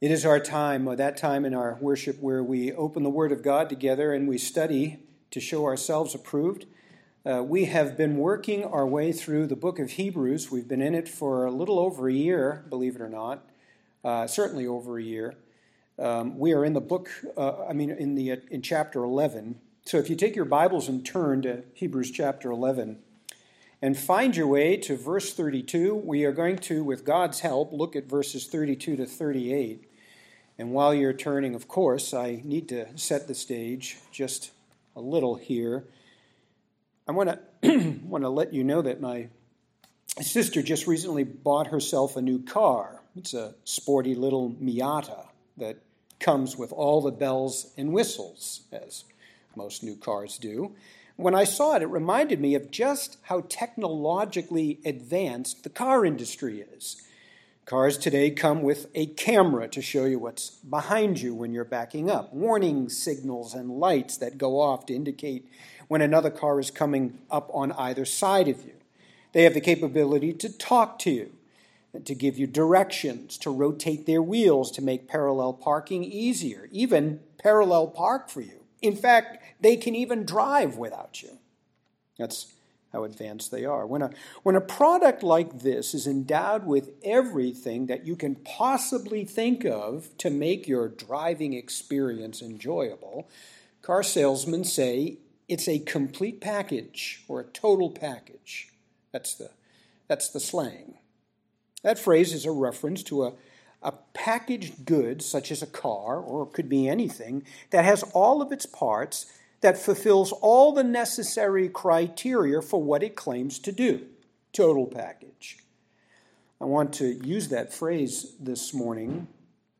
It is our time, or that time in our worship, where we open the Word of God together and we study to show ourselves approved. Uh, we have been working our way through the book of Hebrews. We've been in it for a little over a year, believe it or not, uh, certainly over a year. Um, we are in the book, uh, I mean, in the in chapter 11. So if you take your Bibles and turn to Hebrews chapter 11 and find your way to verse 32, we are going to, with God's help, look at verses 32 to 38. And while you're turning, of course, I need to set the stage just a little here. I want to want to let you know that my sister just recently bought herself a new car. It's a sporty little Miata that comes with all the bells and whistles, as most new cars do. When I saw it, it reminded me of just how technologically advanced the car industry is. Cars today come with a camera to show you what's behind you when you're backing up, warning signals and lights that go off to indicate when another car is coming up on either side of you. They have the capability to talk to you, to give you directions, to rotate their wheels to make parallel parking easier, even parallel park for you. In fact, they can even drive without you. That's how advanced they are. When a, when a product like this is endowed with everything that you can possibly think of to make your driving experience enjoyable, car salesmen say it's a complete package or a total package. That's the, that's the slang. That phrase is a reference to a, a packaged good, such as a car, or it could be anything, that has all of its parts that fulfills all the necessary criteria for what it claims to do. Total package. I want to use that phrase this morning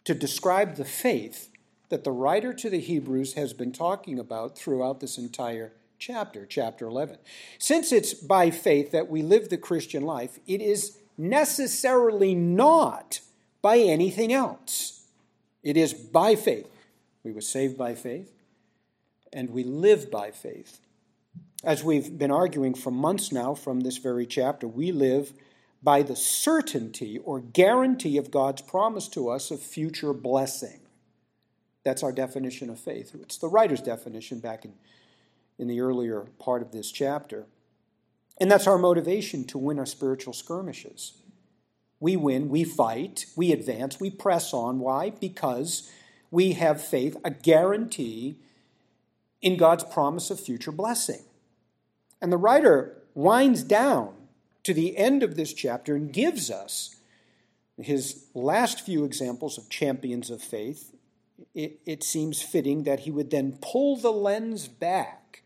to describe the faith that the writer to the Hebrews has been talking about throughout this entire chapter, chapter 11. Since it's by faith that we live the Christian life, it is necessarily not by anything else. It is by faith. We were saved by faith and we live by faith. As we've been arguing for months now from this very chapter, we live by the certainty or guarantee of God's promise to us of future blessing. That's our definition of faith. It's the writer's definition back in, in the earlier part of this chapter. And that's our motivation to win our spiritual skirmishes. We win, we fight, we advance, we press on. Why? Because we have faith, a guarantee in God's promise of future blessing. And the writer winds down to the end of this chapter and gives us his last few examples of champions of faith. It, it, seems fitting that he would then pull the lens back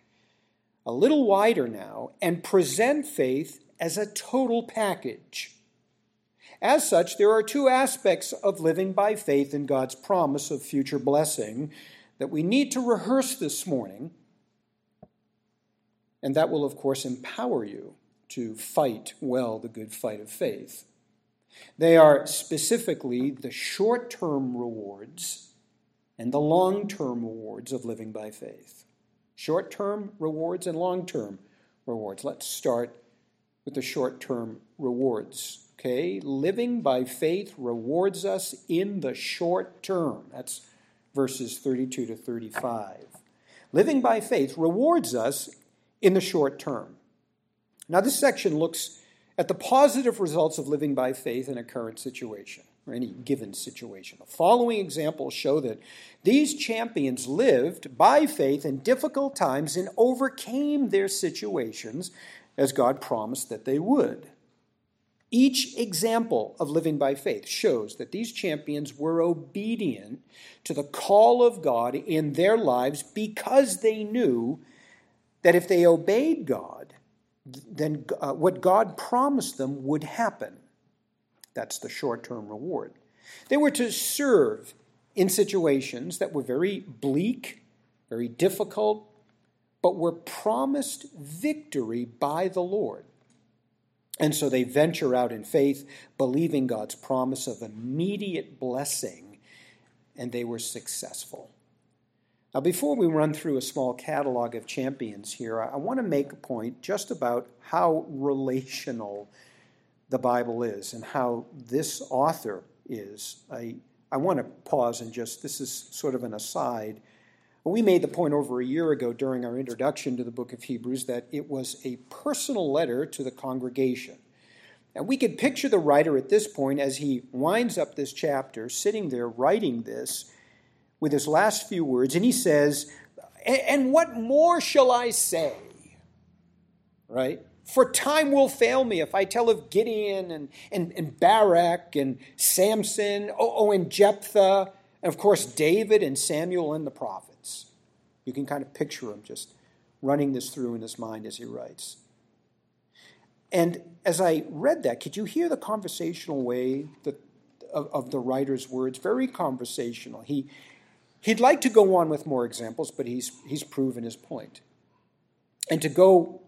a little wider now and present faith as a total package. As such, there are two aspects of living by faith in God's promise of future blessing that we need to rehearse this morning. And that will, of course, empower you to fight well the good fight of faith. They are specifically the short term rewards and the long term rewards of living by faith. Short term rewards and long term rewards. Let's start with the short term rewards. Okay, living by faith rewards us in the short term. That's verses 32 to 35. Living by faith rewards us in the short term. Now, this section looks at the positive results of living by faith in a current situation or any given situation. The following examples show that these champions lived by faith in difficult times and overcame their situations as God promised that they would. Each example of living by faith shows that these champions were obedient to the call of God in their lives because they knew that if they obeyed God, then uh, what God promised them would happen. That's the short term reward. They were to serve in situations that were very bleak, very difficult, but were promised victory by the Lord. And so they venture out in faith, believing God's promise of immediate blessing, and they were successful. Now, before we run through a small catalog of champions here, I want to make a point just about how relational the Bible is and how this author is I, I want to pause and just, this is sort of an aside. We made the point over a year ago during our introduction to the book of Hebrews that it was a personal letter to the congregation. And we could picture the writer at this point as he winds up this chapter, sitting there writing this with his last few words, and he says, And what more shall I say? Right? For time will fail me if I tell of Gideon and, and, and Barak and Samson, oh, oh, and Jephthah, and of course David and Samuel and the prophets. You can kind of picture him just running this through in his mind as he writes. And as I read that, could you hear the conversational way that, of, of the writer's words? Very conversational. He, he'd like to go on with more examples, but he's, he's proven his point. And to go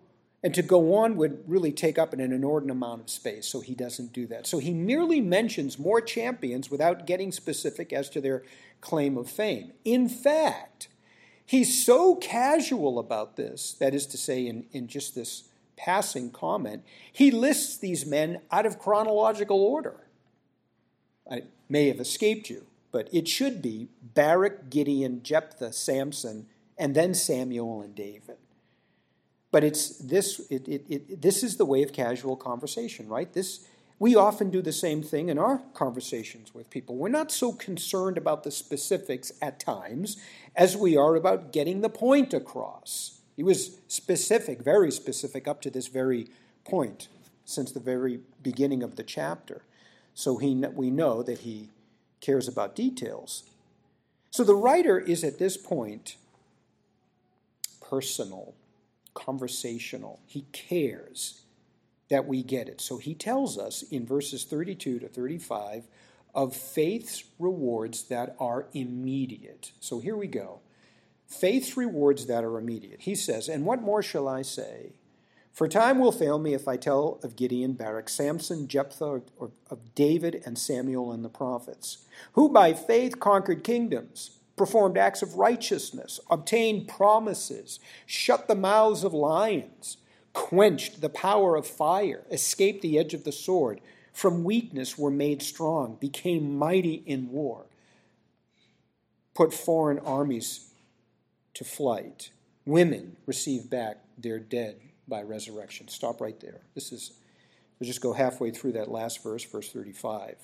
and to go on would really take up an inordinate amount of space, so he doesn't do that. So he merely mentions more champions without getting specific as to their claim of fame. In fact, he's so casual about this, that is to say, in, in just this passing comment, he lists these men out of chronological order. I may have escaped you, but it should be Barak, Gideon, Jephthah, Samson, and then Samuel and David. But it's this, it, it, it, this is the way of casual conversation, right? This, we often do the same thing in our conversations with people. We're not so concerned about the specifics at times as we are about getting the point across. He was specific, very specific, up to this very point, since the very beginning of the chapter. So he, we know that he cares about details. So the writer is at this point personal conversational. He cares that we get it. So he tells us in verses 32 to 35 of faith's rewards that are immediate. So here we go. Faith's rewards that are immediate. He says, And what more shall I say? For time will fail me if I tell of Gideon, Barak, Samson, Jephthah, or of David and Samuel and the prophets, who by faith conquered kingdoms performed acts of righteousness, obtained promises, shut the mouths of lions, quenched the power of fire, escaped the edge of the sword, from weakness were made strong, became mighty in war, put foreign armies to flight. Women received back their dead by resurrection. Stop right there. This is, we'll just go halfway through that last verse, verse 35.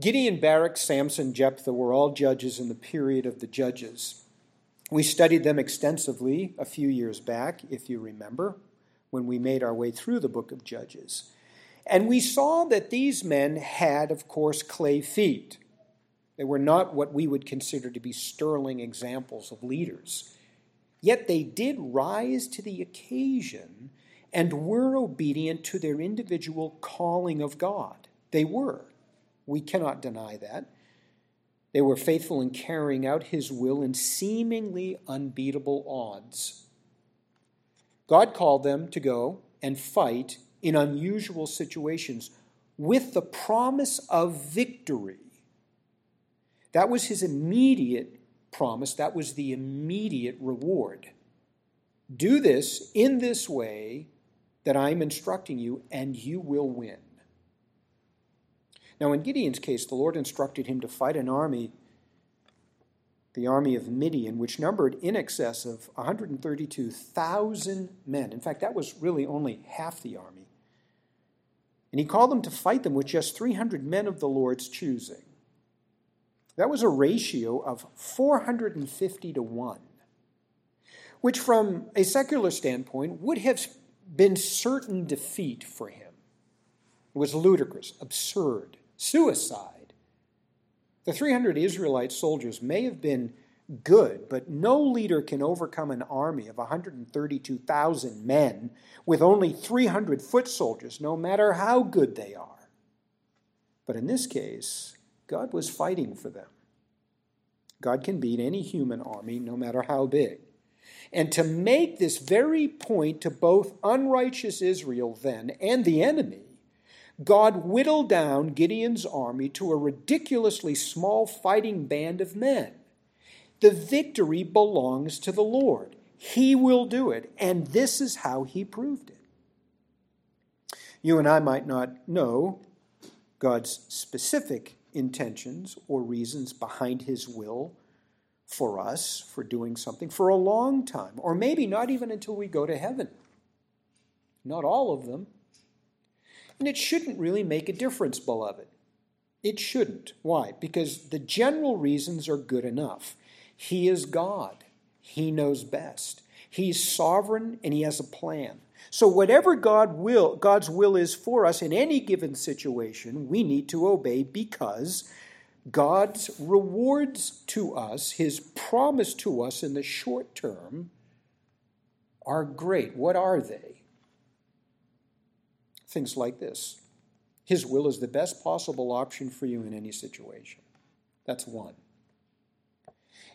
Gideon, Barak, Samson, Jephthah were all judges in the period of the judges. We studied them extensively a few years back, if you remember, when we made our way through the book of Judges. And we saw that these men had, of course, clay feet. They were not what we would consider to be sterling examples of leaders. Yet they did rise to the occasion and were obedient to their individual calling of God. They were. We cannot deny that. They were faithful in carrying out his will in seemingly unbeatable odds. God called them to go and fight in unusual situations with the promise of victory. That was his immediate promise, that was the immediate reward. Do this in this way that I'm instructing you, and you will win. Now, in Gideon's case, the Lord instructed him to fight an army, the army of Midian, which numbered in excess of 132,000 men. In fact, that was really only half the army. And he called them to fight them with just 300 men of the Lord's choosing. That was a ratio of 450 to 1, which, from a secular standpoint, would have been certain defeat for him. It was ludicrous, absurd suicide. The 300 Israelite soldiers may have been good, but no leader can overcome an army of 132,000 men with only 300 foot soldiers, no matter how good they are. But in this case, God was fighting for them. God can beat any human army, no matter how big. And to make this very point to both unrighteous Israel then and the enemy, God whittled down Gideon's army to a ridiculously small fighting band of men. The victory belongs to the Lord. He will do it, and this is how he proved it. You and I might not know God's specific intentions or reasons behind His will for us for doing something for a long time, or maybe not even until we go to heaven. Not all of them. And it shouldn't really make a difference, beloved. It shouldn't. Why? Because the general reasons are good enough. He is God, He knows best. He's sovereign and He has a plan. So whatever God will, God's will is for us in any given situation, we need to obey because God's rewards to us, his promise to us in the short term, are great. What are they? Things like this His will is the best possible option for you in any situation. That's one.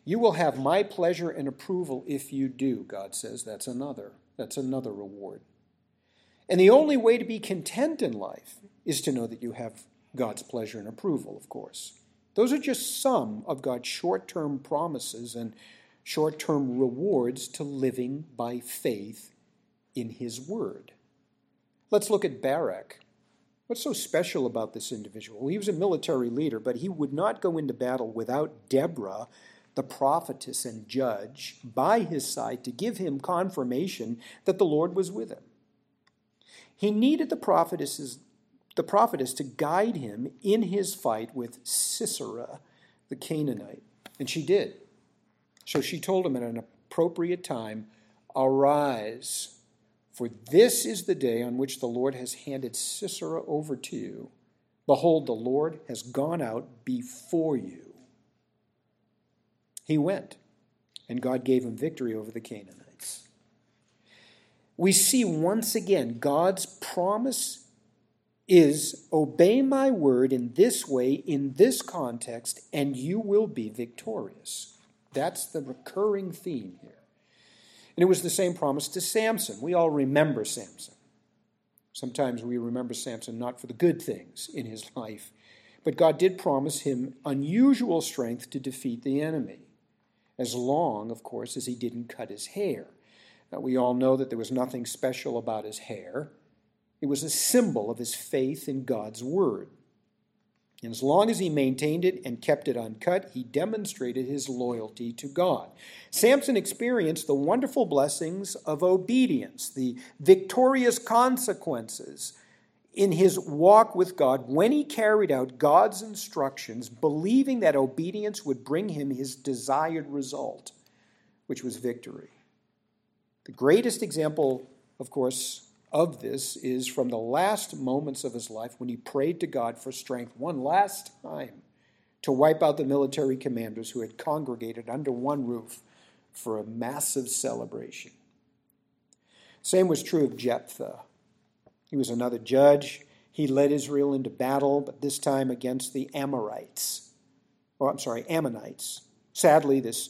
You will have my pleasure and approval if you do, God says. That's another. That's another reward. And the only way to be content in life is to know that you have God's pleasure and approval, of course. Those are just some of God's short term promises and short term rewards to living by faith in His Word. Let's look at Barak. What's so special about this individual? He was a military leader, but he would not go into battle without Deborah, the prophetess and judge, by his side to give him confirmation that the Lord was with him. He needed the prophetess's the prophetess to guide him in his fight with Sisera, the Canaanite. And she did. So she told him at an appropriate time, Arise, for this is the day on which the Lord has handed Sisera over to you. Behold, the Lord has gone out before you. He went, and God gave him victory over the Canaanites. We see once again God's promise is obey my word in this way, in this context, and you will be victorious. That's the recurring theme here. And it was the same promise to Samson. We all remember Samson. Sometimes we remember Samson not for the good things in his life, but God did promise him unusual strength to defeat the enemy, as long, of course, as he didn't cut his hair. Now, we all know that there was nothing special about his hair. It was a symbol of his faith in God's word. And as long as he maintained it and kept it uncut, he demonstrated his loyalty to God. Samson experienced the wonderful blessings of obedience, the victorious consequences in his walk with God when he carried out God's instructions, believing that obedience would bring him his desired result, which was victory. The greatest example, of course, of this is from the last moments of his life when he prayed to God for strength one last time to wipe out the military commanders who had congregated under one roof for a massive celebration. Same was true of Jephthah. He was another judge. He led Israel into battle, but this time against the Amorites. Or, I'm sorry, Ammonites. Sadly, this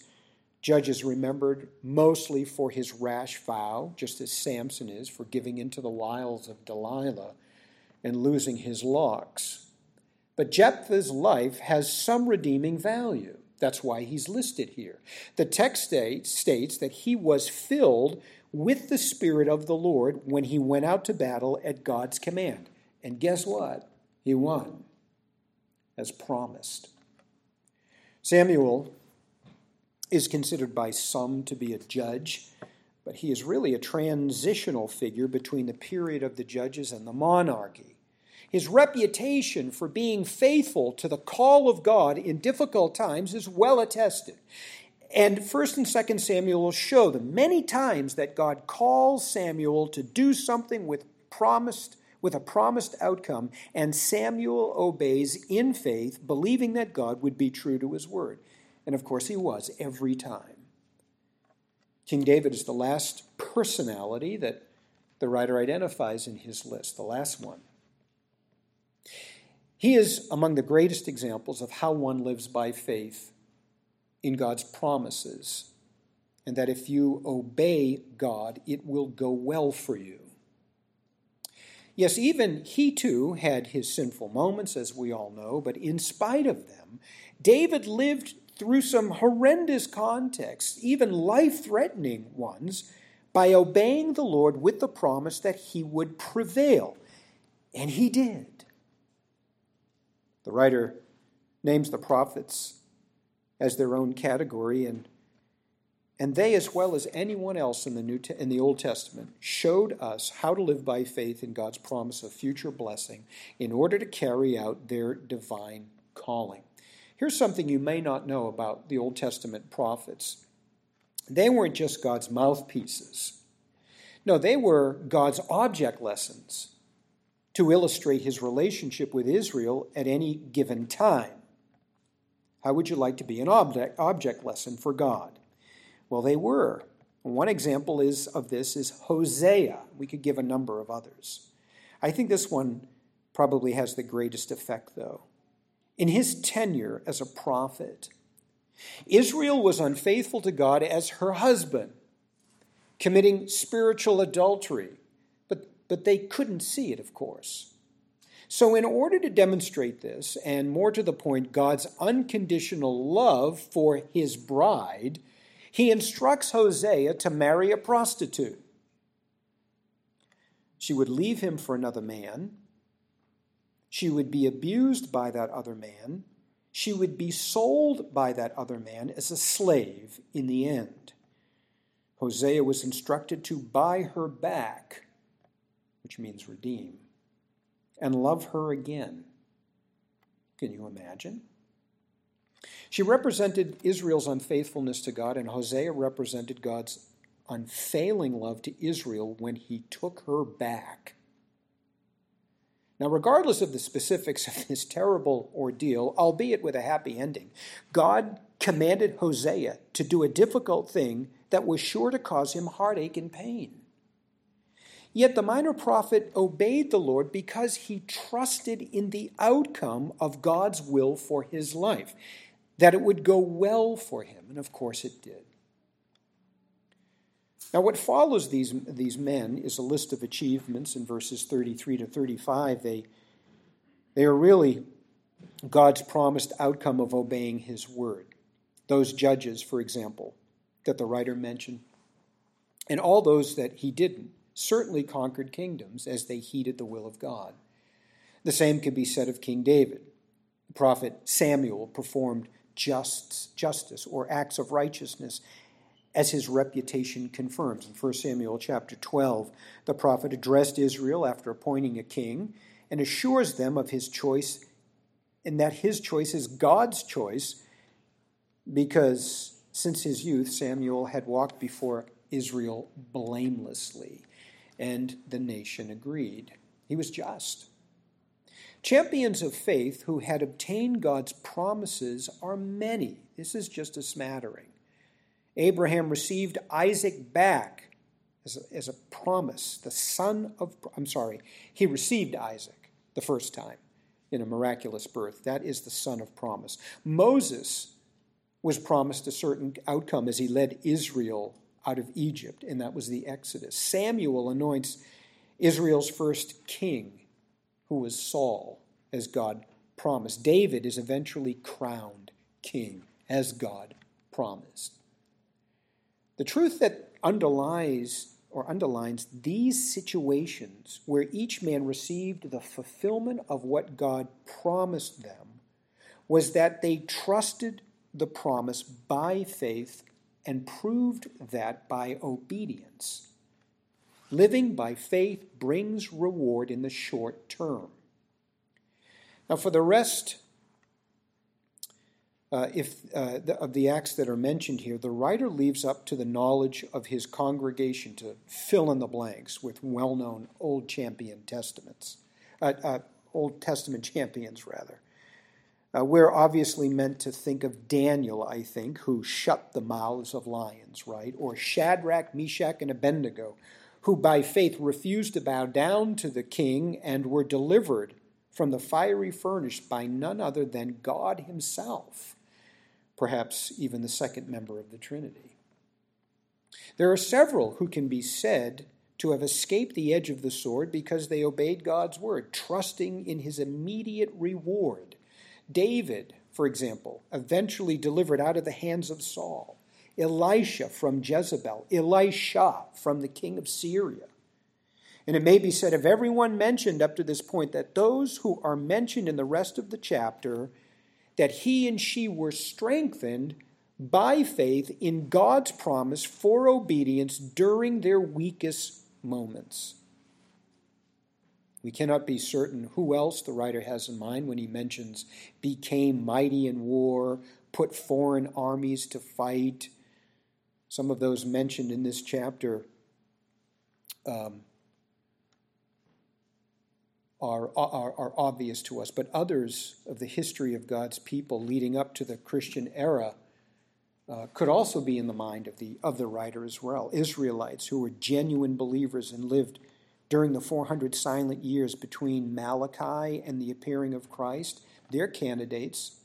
Judge is remembered mostly for his rash vow, just as Samson is for giving into the wiles of Delilah and losing his locks. But Jephthah's life has some redeeming value. That's why he's listed here. The text states that he was filled with the Spirit of the Lord when he went out to battle at God's command. And guess what? He won, as promised. Samuel is considered by some to be a judge, but he is really a transitional figure between the period of the judges and the monarchy. His reputation for being faithful to the call of God in difficult times is well attested. And 1st and 2nd Samuel show the many times that God calls Samuel to do something with promised with a promised outcome, and Samuel obeys in faith, believing that God would be true to his word. And of course, he was every time. King David is the last personality that the writer identifies in his list, the last one. He is among the greatest examples of how one lives by faith in God's promises, and that if you obey God, it will go well for you. Yes, even he too had his sinful moments, as we all know, but in spite of them, David lived through some horrendous contexts, even life threatening ones, by obeying the Lord with the promise that he would prevail. And he did. The writer names the prophets as their own category, and, and they, as well as anyone else in the, New in the Old Testament, showed us how to live by faith in God's promise of future blessing in order to carry out their divine calling. Here's something you may not know about the Old Testament prophets they weren't just God's mouthpieces. No, they were God's object lessons to illustrate his relationship with Israel at any given time. How would you like to be an object, object lesson for God? Well, they were. One example is of this is Hosea. We could give a number of others. I think this one probably has the greatest effect, though. In his tenure as a prophet, Israel was unfaithful to God as her husband, committing spiritual adultery, but, but they couldn't see it, of course. So, in order to demonstrate this, and more to the point, God's unconditional love for his bride, he instructs Hosea to marry a prostitute. She would leave him for another man. She would be abused by that other man. She would be sold by that other man as a slave in the end. Hosea was instructed to buy her back, which means redeem and love her again. Can you imagine? She represented Israel's unfaithfulness to God, and Hosea represented God's unfailing love to Israel when he took her back. Now, regardless of the specifics of this terrible ordeal, albeit with a happy ending, God commanded Hosea to do a difficult thing that was sure to cause him heartache and pain. Yet the minor prophet obeyed the Lord because he trusted in the outcome of God's will for his life, that it would go well for him. And of course it did. Now, what follows these, these men is a list of achievements in verses 33 to 35. They, they are really God's promised outcome of obeying his word. Those judges, for example, that the writer mentioned, and all those that he didn't certainly conquered kingdoms as they heeded the will of God. The same could be said of King David. The prophet Samuel performed just, justice or acts of righteousness as his reputation confirms. In 1 Samuel chapter 12, the prophet addressed Israel after appointing a king and assures them of his choice and that his choice is God's choice because since his youth Samuel had walked before Israel blamelessly and the nation agreed. He was just. Champions of faith who had obtained God's promises are many. This is just a smattering. Abraham received Isaac back as a, as a promise, the son of, I'm sorry, he received Isaac the first time in a miraculous birth. That is the son of promise. Moses was promised a certain outcome as he led Israel out of Egypt, and that was the Exodus. Samuel anoints Israel's first king, who was Saul, as God promised. David is eventually crowned king, as God promised. The truth that underlies or underlines these situations where each man received the fulfillment of what God promised them was that they trusted the promise by faith and proved that by obedience. Living by faith brings reward in the short term. Now, for the rest uh, if, uh, the, of the acts that are mentioned here, the writer leaves up to the knowledge of his congregation to fill in the blanks with well known Old Champion Testaments, uh, uh Old Testament champions, rather. Uh, we're obviously meant to think of Daniel, I think, who shut the mouths of lions, right? Or Shadrach, Meshach, and Abednego, who by faith refused to bow down to the king and were delivered from the fiery furnace by none other than God Himself, perhaps even the second member of the Trinity. There are several who can be said to have escaped the edge of the sword because they obeyed God's word, trusting in His immediate reward David, for example, eventually delivered out of the hands of Saul. Elijah from Jezebel. Elisha from the king of Syria. And it may be said of everyone mentioned up to this point that those who are mentioned in the rest of the chapter, that he and she were strengthened by faith in God's promise for obedience during their weakest moments. We cannot be certain who else the writer has in mind when he mentions became mighty in war, put foreign armies to fight. Some of those mentioned in this chapter um, are, are, are obvious to us, but others of the history of God's people leading up to the Christian era uh, could also be in the mind of the, of the writer as well. Israelites who were genuine believers and lived during the 400 silent years between Malachi and the appearing of Christ, they're candidates.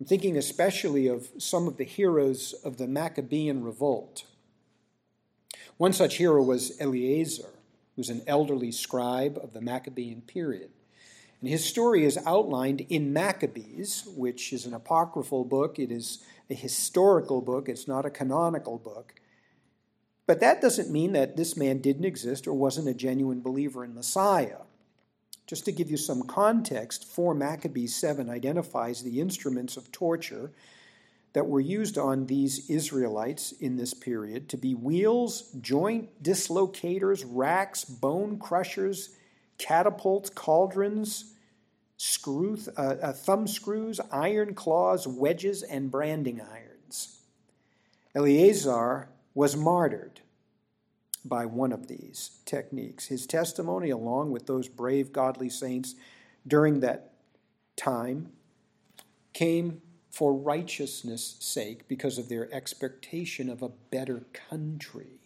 I'm thinking especially of some of the heroes of the Maccabean revolt. One such hero was Eleazar, who was an elderly scribe of the Maccabean period. And his story is outlined in Maccabees, which is an apocryphal book. It is a historical book, it's not a canonical book. But that doesn't mean that this man didn't exist or wasn't a genuine believer in Messiah. Just to give you some context, 4 Maccabees 7 identifies the instruments of torture that were used on these Israelites in this period to be wheels, joint dislocators, racks, bone crushers, catapults, cauldrons, screw, uh, uh, thumb screws, iron claws, wedges, and branding irons. Eleazar was martyred by one of these techniques. His testimony, along with those brave godly saints during that time, came for righteousness' sake because of their expectation of a better country.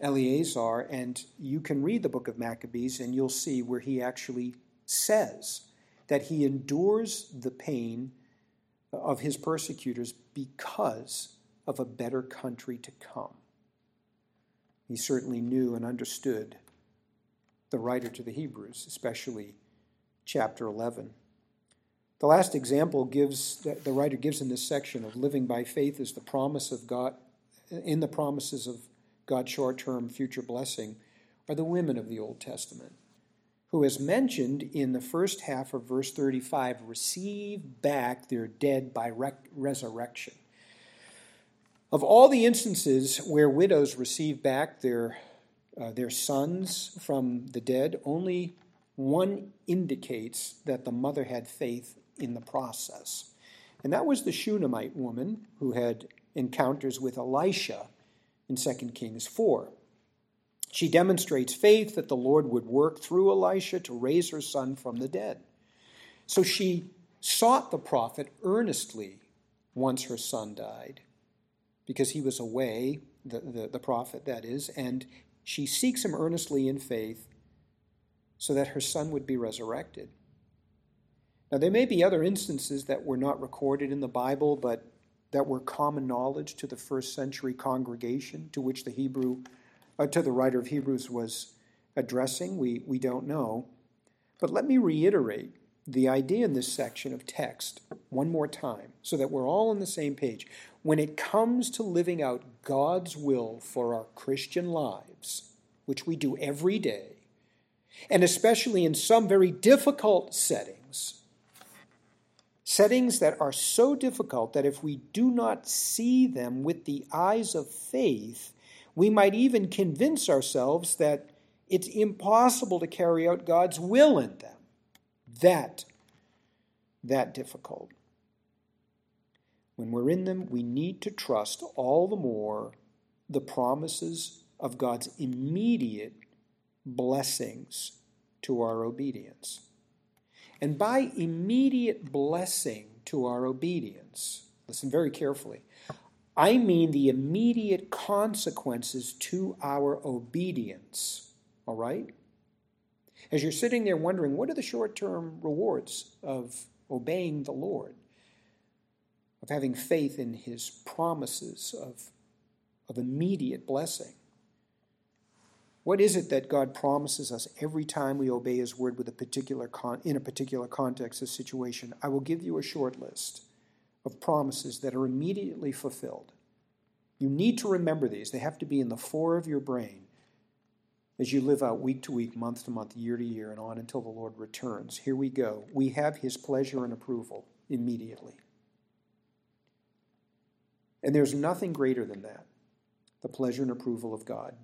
Eleazar, and you can read the book of Maccabees and you'll see where he actually says that he endures the pain of his persecutors because of a better country to come. He certainly knew and understood the writer to the Hebrews, especially chapter 11. The last example gives that the writer gives in this section of living by faith is the promise of God in the promises of God's short-term future blessing are the women of the Old Testament who, as mentioned in the first half of verse 35, receive back their dead by resurrection. Of all the instances where widows receive back their, uh, their sons from the dead, only one indicates that the mother had faith in the process. And that was the Shunammite woman who had encounters with Elisha in 2 Kings 4. She demonstrates faith that the Lord would work through Elisha to raise her son from the dead. So she sought the prophet earnestly once her son died, because he was away, the, the, the prophet that is, and she seeks him earnestly in faith so that her son would be resurrected. Now, there may be other instances that were not recorded in the Bible, but that were common knowledge to the first century congregation to which the Hebrew uh, to the writer of Hebrews was addressing. We, we don't know. But let me reiterate the idea in this section of text one more time so that we're all on the same page. When it comes to living out God's will for our Christian lives, which we do every day, and especially in some very difficult settings, settings that are so difficult that if we do not see them with the eyes of faith, we might even convince ourselves that it's impossible to carry out God's will in them. That, that difficult. When we're in them, we need to trust all the more the promises of God's immediate blessings to our obedience. And by immediate blessing to our obedience, listen very carefully. I mean the immediate consequences to our obedience. All right? As you're sitting there wondering, what are the short term rewards of obeying the Lord, of having faith in His promises of, of immediate blessing? What is it that God promises us every time we obey His word with a particular con- in a particular context or situation? I will give you a short list of promises that are immediately fulfilled. You need to remember these, they have to be in the fore of your brain. as you live out week to week, month to month, year to year, and on until the Lord returns. Here we go. We have His pleasure and approval immediately. And there's nothing greater than that the pleasure and approval of God.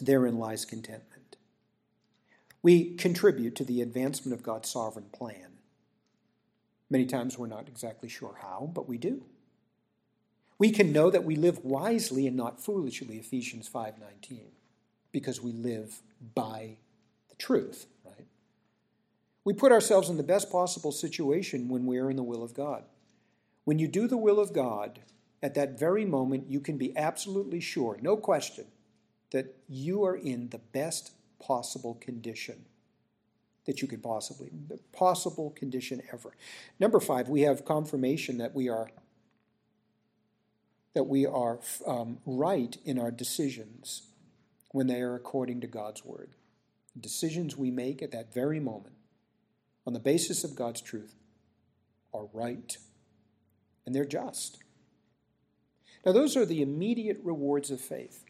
Therein lies contentment. We contribute to the advancement of God's sovereign plan. Many times we're not exactly sure how, but we do. We can know that we live wisely and not foolishly, Ephesians 5:19, because we live by the truth, right? We put ourselves in the best possible situation when we are in the will of God. When you do the will of God, at that very moment you can be absolutely sure, no question, that you are in the best possible condition that you could possibly, the possible condition ever. Number five, we have confirmation that we are that we are um, right in our decisions when they are according to God's word. Decisions we make at that very moment, on the basis of God's truth, are right and they're just. Now, those are the immediate rewards of faith.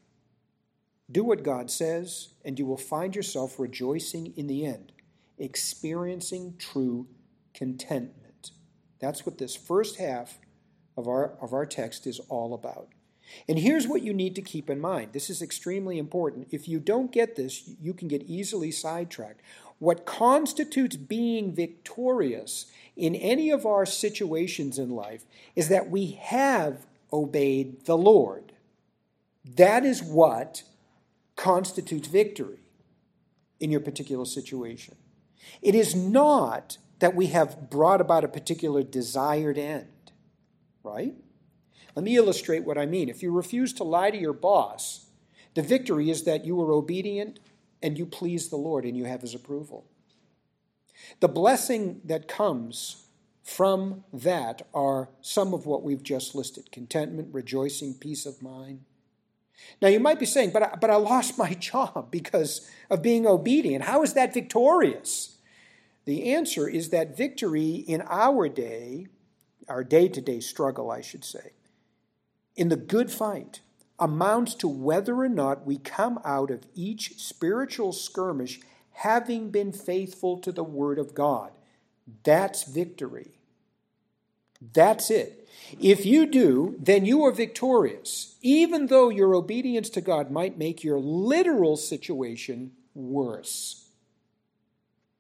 Do what God says, and you will find yourself rejoicing in the end, experiencing true contentment. That's what this first half of our, of our text is all about. And here's what you need to keep in mind. This is extremely important. If you don't get this, you can get easily sidetracked. What constitutes being victorious in any of our situations in life is that we have obeyed the Lord. That is what constitutes victory in your particular situation. It is not that we have brought about a particular desired end right? Let me illustrate what I mean. If you refuse to lie to your boss, the victory is that you were obedient and you please the Lord and you have his approval. The blessing that comes from that are some of what we've just listed contentment, rejoicing, peace of mind. Now, you might be saying, but I, but I lost my job because of being obedient. How is that victorious? The answer is that victory in our day our day to day struggle, I should say, in the good fight amounts to whether or not we come out of each spiritual skirmish having been faithful to the Word of God. That's victory. That's it. If you do, then you are victorious, even though your obedience to God might make your literal situation worse.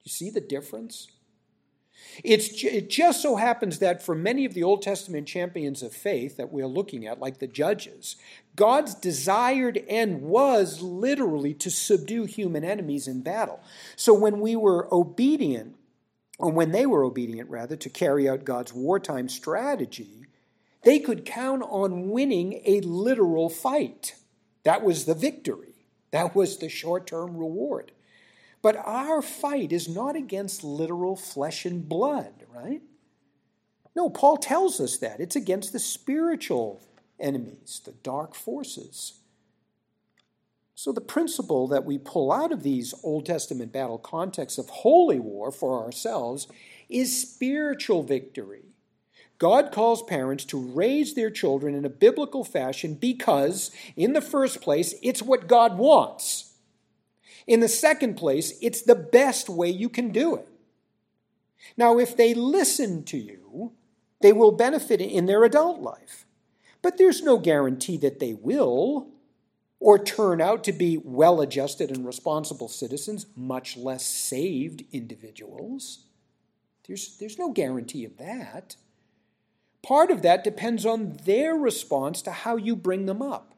You see the difference? It's, it just so happens that for many of the Old Testament champions of faith that we're looking at, like the judges, God's desired end was literally to subdue human enemies in battle. So when we were obedient, or when they were obedient, rather, to carry out God's wartime strategy, they could count on winning a literal fight. That was the victory, that was the short term reward. But our fight is not against literal flesh and blood, right? No, Paul tells us that. It's against the spiritual enemies, the dark forces. So, the principle that we pull out of these Old Testament battle contexts of holy war for ourselves is spiritual victory. God calls parents to raise their children in a biblical fashion because, in the first place, it's what God wants. In the second place, it's the best way you can do it. Now, if they listen to you, they will benefit in their adult life. But there's no guarantee that they will or turn out to be well adjusted and responsible citizens, much less saved individuals. There's, there's no guarantee of that. Part of that depends on their response to how you bring them up.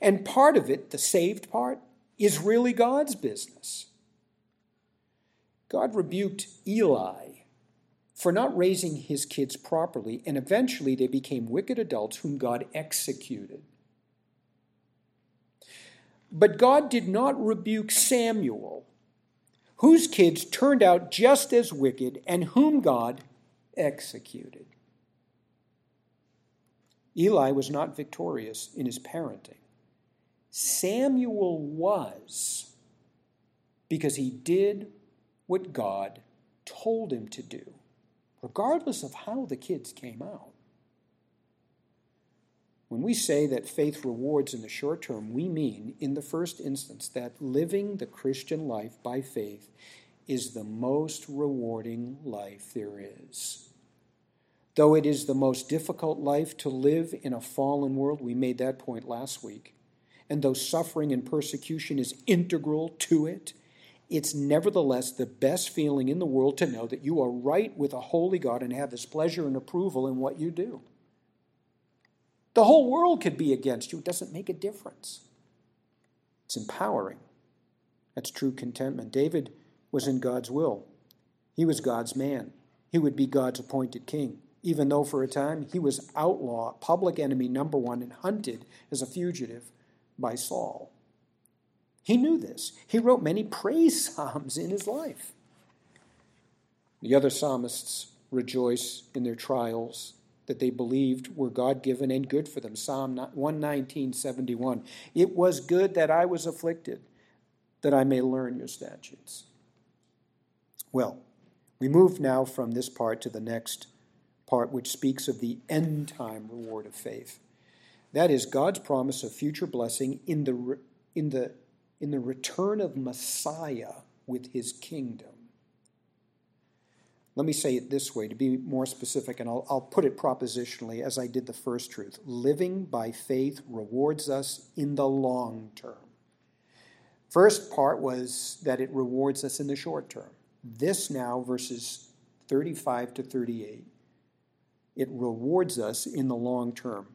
And part of it, the saved part, is really God's business. God rebuked Eli for not raising his kids properly, and eventually they became wicked adults whom God executed. But God did not rebuke Samuel, whose kids turned out just as wicked and whom God executed. Eli was not victorious in his parenting. Samuel was because he did what God told him to do, regardless of how the kids came out. When we say that faith rewards in the short term, we mean, in the first instance, that living the Christian life by faith is the most rewarding life there is. Though it is the most difficult life to live in a fallen world, we made that point last week, and though suffering and persecution is integral to it, it's nevertheless the best feeling in the world to know that you are right with a holy God and have his pleasure and approval in what you do. The whole world could be against you. It doesn't make a difference. It's empowering. That's true contentment. David was in God's will. He was God's man. He would be God's appointed king, even though for a time he was outlaw, public enemy number one, and hunted as a fugitive by Saul. He knew this. He wrote many praise psalms in his life. The other psalmists rejoice in their trials that they believed were God given and good for them. Psalm 119, 71. It was good that I was afflicted, that I may learn your statutes. Well, we move now from this part to the next part, which speaks of the end time reward of faith. That is God's promise of future blessing in the, in the, in the return of Messiah with his kingdom. Let me say it this way to be more specific, and I'll, I'll, put it propositionally as I did the first truth. Living by faith rewards us in the long term. First part was that it rewards us in the short term. This now, verses 35 to 38, it rewards us in the long term.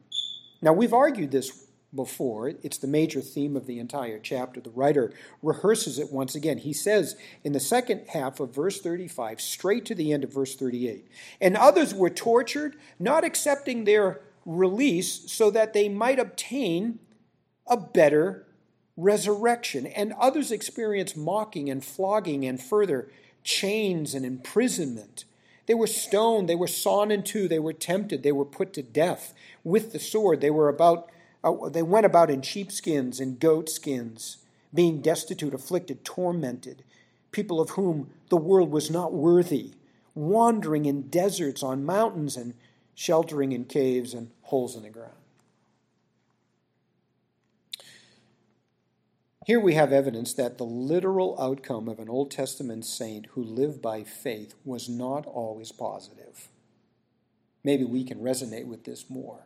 Now, we've argued this before. It's the major theme of the entire chapter. The writer rehearses it once again. He says in the second half of verse 35, straight to the end of verse 38, and others were tortured, not accepting their release so that they might obtain a better resurrection. And others experienced mocking and flogging and further chains and imprisonment. They were stoned, they were sawn in two, they were tempted, they were put to death with the sword. They were about uh, they went about in sheepskins and goatskins, being destitute, afflicted, tormented, people of whom the world was not worthy, wandering in deserts, on mountains, and sheltering in caves and holes in the ground. Here we have evidence that the literal outcome of an Old Testament saint who lived by faith was not always positive. Maybe we can resonate with this more.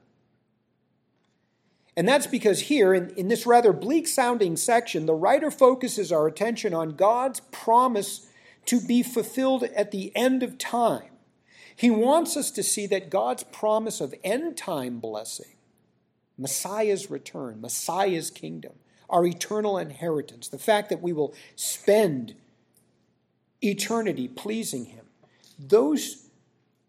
And that's because here, in, in this rather bleak sounding section, the writer focuses our attention on God's promise to be fulfilled at the end of time. He wants us to see that God's promise of end time blessing, Messiah's return, Messiah's kingdom, our eternal inheritance, the fact that we will spend eternity pleasing Him, those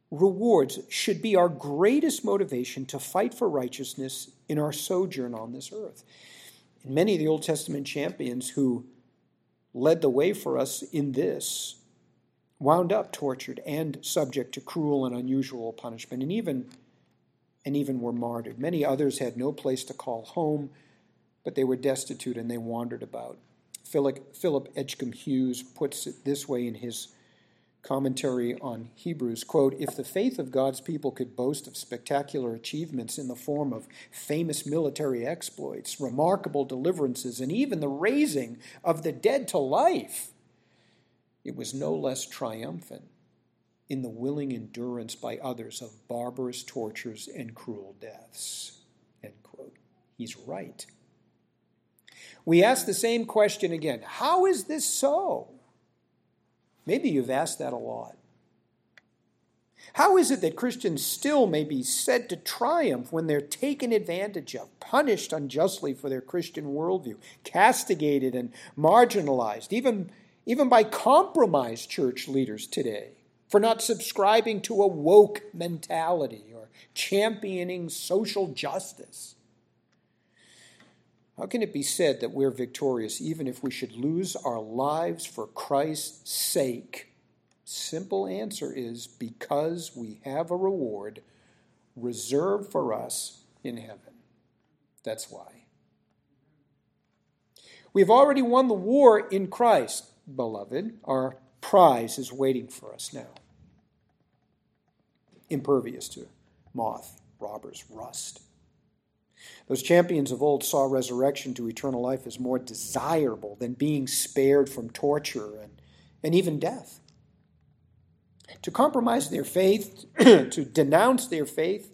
rewards should be our greatest motivation to fight for righteousness in our sojourn on this earth. And many of the Old Testament champions who led the way for us in this wound up tortured and subject to cruel and unusual punishment and even and even were martyred. Many others had no place to call home, but they were destitute and they wandered about. Philip, Philip Edgcumbe Hughes puts it this way in his commentary on Hebrews, quote, if the faith of God's people could boast of spectacular achievements in the form of famous military exploits, remarkable deliverances, and even the raising of the dead to life, it was no less triumphant in the willing endurance by others of barbarous tortures and cruel deaths. End quote. He's right. We ask the same question again How is this so? Maybe you've asked that a lot. How is it that Christians still may be said to triumph when they're taken advantage of, punished unjustly for their Christian worldview, castigated and marginalized, even, even by compromised church leaders today, for not subscribing to a woke mentality or championing social justice? How can it be said that we're victorious even if we should lose our lives for Christ's sake? Simple answer is because we have a reward reserved for us in heaven. That's why. We've already won the war in Christ, beloved. Our prize is waiting for us now. Impervious to moth, robbers, rust. Those champions of old saw resurrection to eternal life as more desirable than being spared from torture and, and even death. To compromise their faith, to denounce their faith,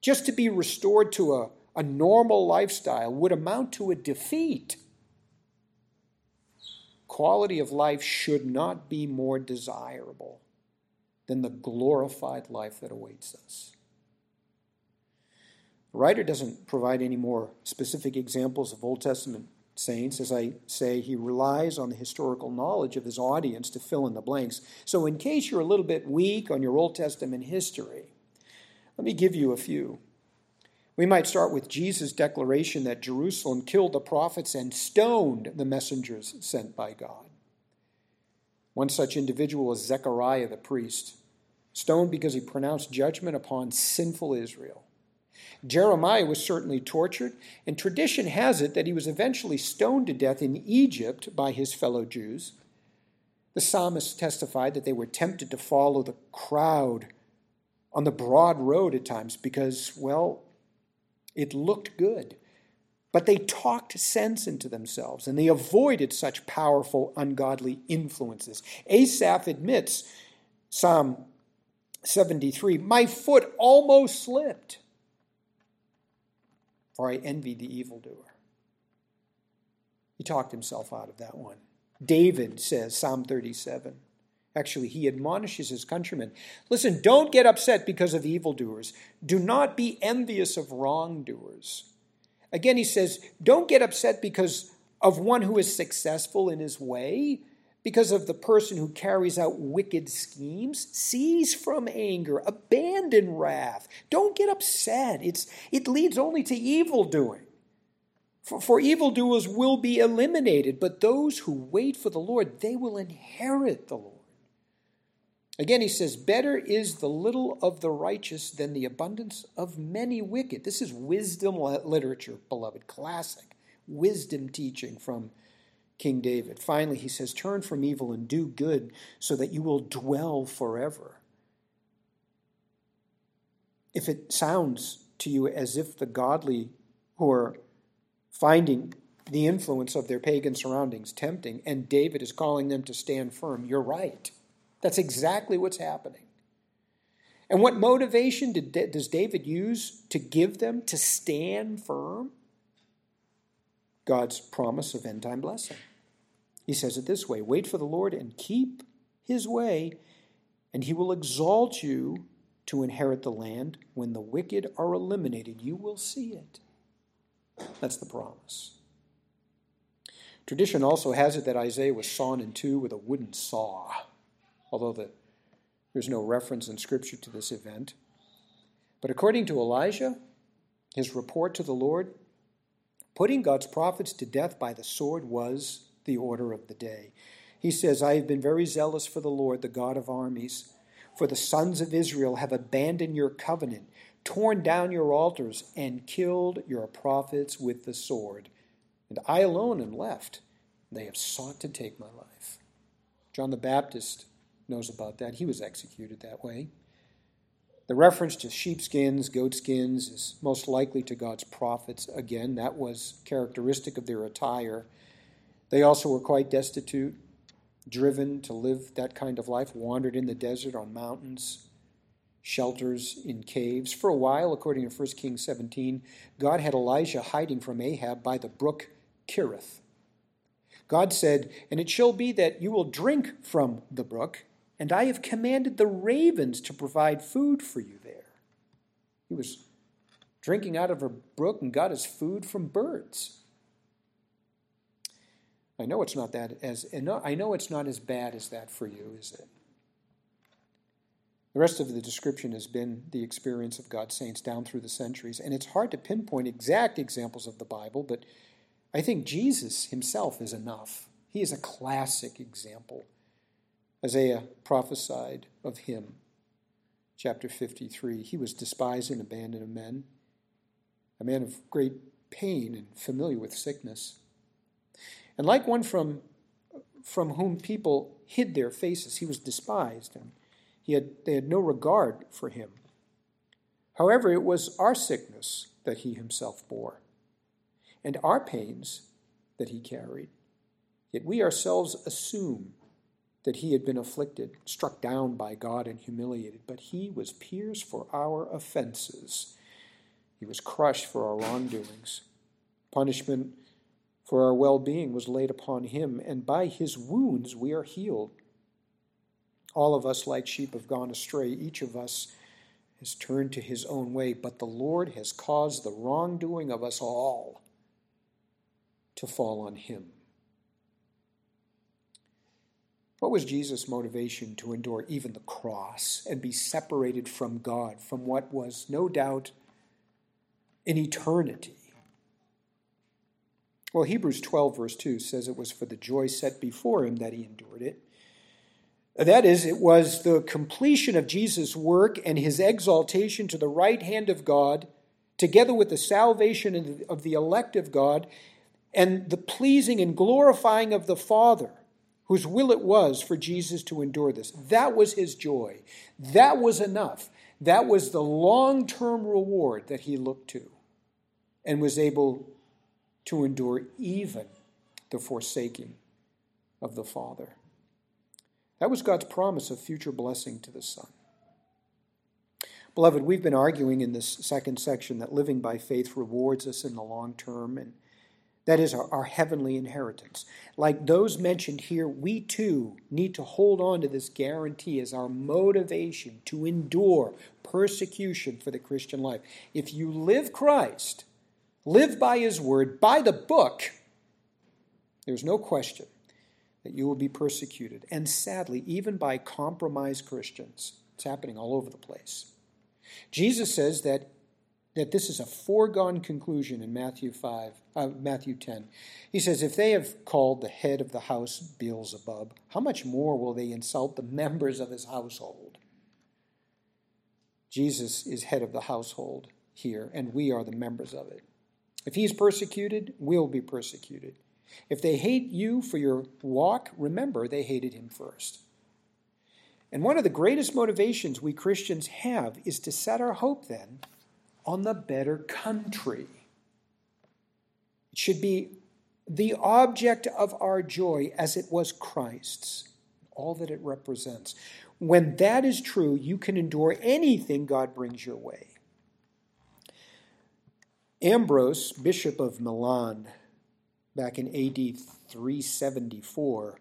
just to be restored to a, a normal lifestyle would amount to a defeat. Quality of life should not be more desirable than the glorified life that awaits us. The writer doesn't provide any more specific examples of Old Testament saints. As I say, he relies on the historical knowledge of his audience to fill in the blanks. So, in case you're a little bit weak on your Old Testament history, let me give you a few. We might start with Jesus' declaration that Jerusalem killed the prophets and stoned the messengers sent by God. One such individual was Zechariah the priest, stoned because he pronounced judgment upon sinful Israel. Jeremiah was certainly tortured, and tradition has it that he was eventually stoned to death in Egypt by his fellow Jews. The psalmists testified that they were tempted to follow the crowd on the broad road at times because, well, it looked good. But they talked sense into themselves and they avoided such powerful, ungodly influences. Asaph admits, Psalm 73, My foot almost slipped for I envied the evildoer. He talked himself out of that one. David says, Psalm 37. Actually, he admonishes his countrymen listen, don't get upset because of evildoers. Do not be envious of wrongdoers. Again, he says, don't get upset because of one who is successful in his way because of the person who carries out wicked schemes. Cease from anger, abandon wrath. Don't get upset. It's, it leads only to evil doing. For, for evildoers will be eliminated, but those who wait for the Lord, they will inherit the Lord. Again, he says, Better is the little of the righteous than the abundance of many wicked. This is wisdom literature, beloved, classic wisdom teaching from King David. Finally, he says, Turn from evil and do good so that you will dwell forever. If it sounds to you as if the godly who are finding the influence of their pagan surroundings tempting and David is calling them to stand firm, you're right. That's exactly what's happening. And what motivation did, does David use to give them to stand firm? God's promise of end time blessing. He says it this way Wait for the Lord and keep his way, and he will exalt you to inherit the land. When the wicked are eliminated, you will see it. That's the promise. Tradition also has it that Isaiah was sawn in two with a wooden saw, although the, there's no reference in Scripture to this event. But according to Elijah, his report to the Lord Putting God's prophets to death by the sword was the order of the day. He says, I have been very zealous for the Lord, the God of armies. For the sons of Israel have abandoned your covenant, torn down your altars, and killed your prophets with the sword. And I alone am left. They have sought to take my life. John the Baptist knows about that. He was executed that way. The reference to sheepskins, goatskins is most likely to God's prophets. Again, that was characteristic of their attire. They also were quite destitute, driven to live that kind of life, wandered in the desert on mountains, shelters in caves. For a while, according to 1 Kings 17, God had Elijah hiding from Ahab by the brook Kerith. God said, And it shall be that you will drink from the brook and I have commanded the ravens to provide food for you there. He was drinking out of a brook and got his food from birds. I know it's not that as I know it's not as bad as that for you, is it? The rest of the description has been the experience of God's saints down through the centuries, and it's hard to pinpoint exact examples of the Bible, but I think Jesus himself is enough. He is a classic example Isaiah prophesied of him. Chapter 53 He was despised and abandoned of men, a man of great pain and familiar with sickness. And like one from, from whom people hid their faces, he was despised, and he had, they had no regard for him. However, it was our sickness that he himself bore, and our pains that he carried. Yet we ourselves assume that he had been afflicted, struck down by God, and humiliated. But he was pierced for our offenses, he was crushed for our wrongdoings. Punishment for our well being was laid upon him, and by his wounds we are healed. All of us, like sheep, have gone astray. Each of us has turned to his own way, but the Lord has caused the wrongdoing of us all to fall on him. What was Jesus' motivation to endure even the cross and be separated from God, from what was no doubt an eternity? Well, Hebrews 12, verse 2 says it was for the joy set before him that he endured it. That is, it was the completion of Jesus' work and his exaltation to the right hand of God, together with the salvation of the elect of God, and the pleasing and glorifying of the Father, whose will it was for Jesus to endure this. That was his joy. That was enough. That was the long term reward that he looked to and was able to endure even the forsaking of the Father. That was God's promise of future blessing to the Son. Beloved, we've been arguing in this second section that living by faith rewards us in the long term, and that is our, our, heavenly inheritance. Like those mentioned here, we too need to hold on to this guarantee as our motivation to endure persecution for the Christian life. If you live Christ, live by His word, by the book, there's no question that you will be persecuted. And sadly, even by compromised Christians. It's happening all over the place. Jesus says that, that this is a foregone conclusion in Matthew 5, uh, Matthew 10. He says, If they have called the head of the house Beelzebub, how much more will they insult the members of his household? Jesus is head of the household here, and we are the members of it. If he is persecuted, we'll be persecuted. If they hate you for your walk, remember they hated him first. And one of the greatest motivations we Christians have is to set our hope then on the better country. It should be the object of our joy as it was Christ's, all that it represents. When that is true, you can endure anything God brings your way. Ambrose, Bishop of Milan, back in AD 374,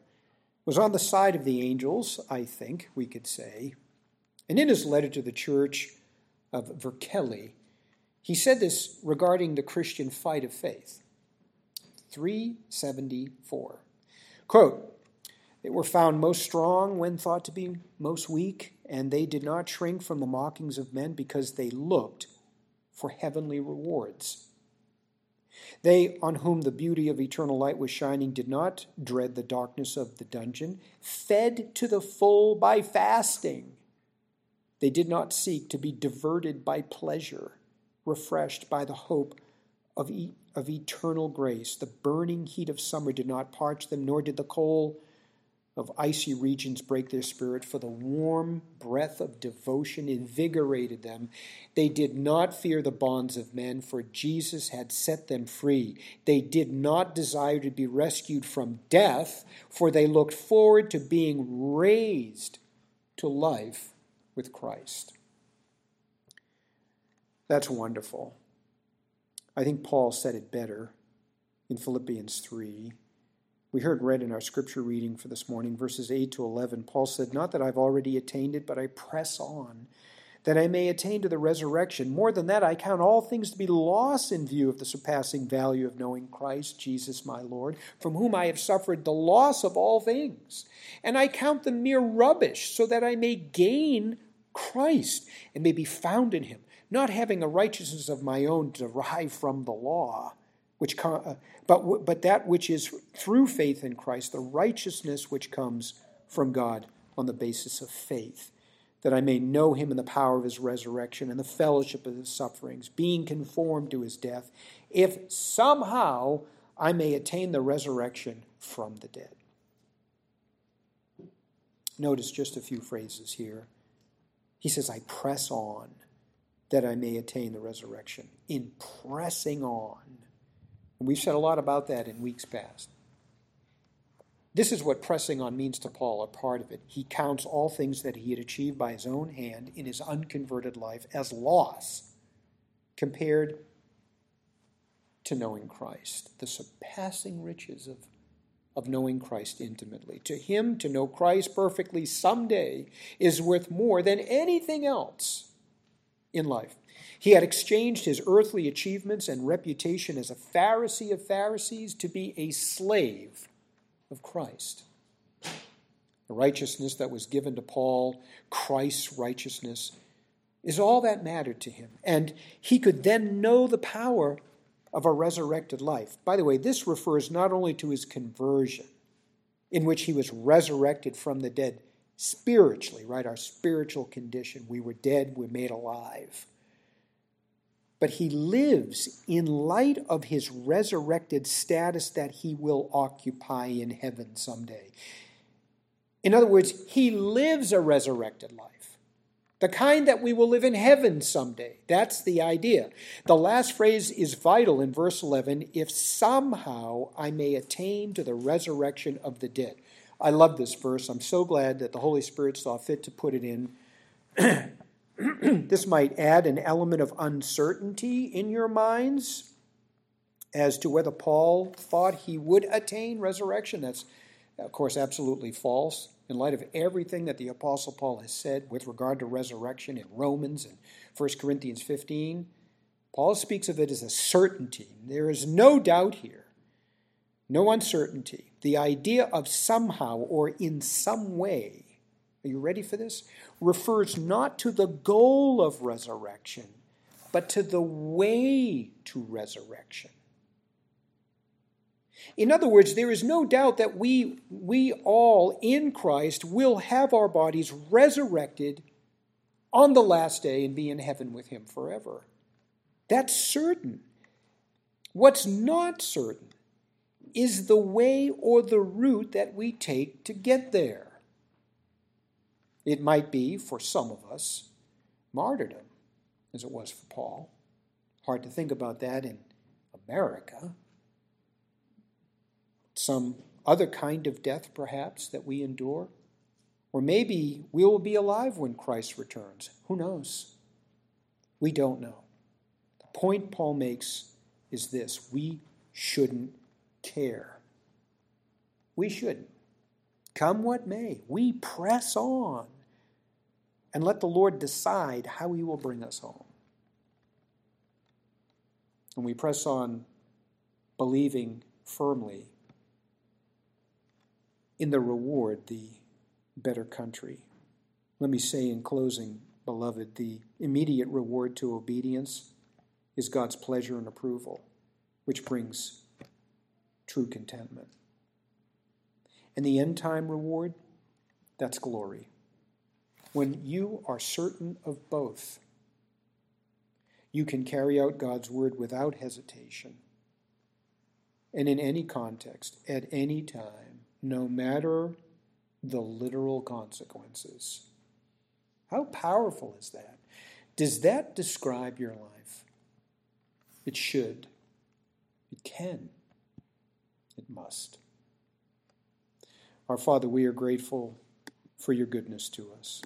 was on the side of the angels, I think we could say. And in his letter to the church of Vercelli, he said this regarding the Christian fight of faith. 374. Quote, They were found most strong when thought to be most weak, and they did not shrink from the mockings of men because they looked for heavenly rewards. They on whom the beauty of eternal light was shining did not dread the darkness of the dungeon, fed to the full by fasting. They did not seek to be diverted by pleasure, refreshed by the hope of, e- of eternal grace. The burning heat of summer did not parch them, nor did the cold of icy regions break their spirit, for the warm breath of devotion invigorated them. They did not fear the bonds of men, for Jesus had set them free. They did not desire to be rescued from death, for they looked forward to being raised to life with Christ. That's wonderful. I think Paul said it better in Philippians 3. We heard read in our scripture reading for this morning, verses 8 to 11. Paul said, Not that I've already attained it, but I press on, that I may attain to the resurrection. More than that, I count all things to be loss in view of the surpassing value of knowing Christ Jesus my Lord, from whom I have suffered the loss of all things. And I count them mere rubbish, so that I may gain Christ and may be found in him, not having a righteousness of my own derived from the law which uh, but but that which is through faith in Christ, the righteousness which comes from God on the basis of faith, that I may know him in the power of his resurrection and the fellowship of his sufferings, being conformed to his death, if somehow I may attain the resurrection from the dead. Notice just a few phrases here. He says, I press on. That I may attain the resurrection, in pressing on. And we've said a lot about that in weeks past. This is what pressing on means to Paul, a part of it. He counts all things that he had achieved by his own hand in his unconverted life as loss compared to knowing Christ, the surpassing riches of, of knowing Christ intimately. To him, to know Christ perfectly someday is worth more than anything else in life. He had exchanged his earthly achievements and reputation as a Pharisee of Pharisees to be a slave of Christ. The righteousness that was given to Paul, Christ's righteousness, is all that mattered to him. And he could then know the power of a resurrected life. By the way, this refers not only to his conversion, in which he was resurrected from the dead spiritually, right? Our spiritual condition. We were dead, we're made alive but he lives in light of his resurrected status that he will occupy in heaven someday. In other words, he lives a resurrected life, the kind that we will live in heaven someday. That's the idea. The last phrase is vital in verse 11 if somehow I may attain to the resurrection of the dead. I love this verse. I'm so glad that the Holy Spirit saw fit to put it in. this might add an element of uncertainty in your minds as to whether Paul thought he would attain resurrection. That's, of course, absolutely false. In light of everything that the Apostle Paul has said with regard to resurrection in Romans and 1 Corinthians 15, Paul speaks of it as a certainty. There is no doubt here, no uncertainty. The idea of somehow or in some way are you ready for this? Refers not to the goal of resurrection, but to the way to resurrection. In other words, there is no doubt that we, we all in Christ will have our bodies resurrected on the last day and be in heaven with Him forever. That's certain. What's not certain is the way or the route that we take to get there. It might be, for some of us, martyrdom, as it was for Paul. Hard to think about that in America. Some other kind of death, perhaps, that we endure. Or maybe we will be alive when Christ returns. Who knows? We don't know. The point Paul makes is this we shouldn't care. We shouldn't. Come what may, we press on and let the Lord decide how He will bring us home. And we press on believing firmly in the reward, the better country. Let me say in closing, beloved, the immediate reward to obedience is God's pleasure and approval, which brings true contentment. And the end time reward, that's glory when you are certain of both, you can carry out God's word without hesitation and in any context, at any time, no matter the literal consequences. How powerful is that? Does that describe your life? It should. It can. It must. Our Father, we are grateful for your goodness to us.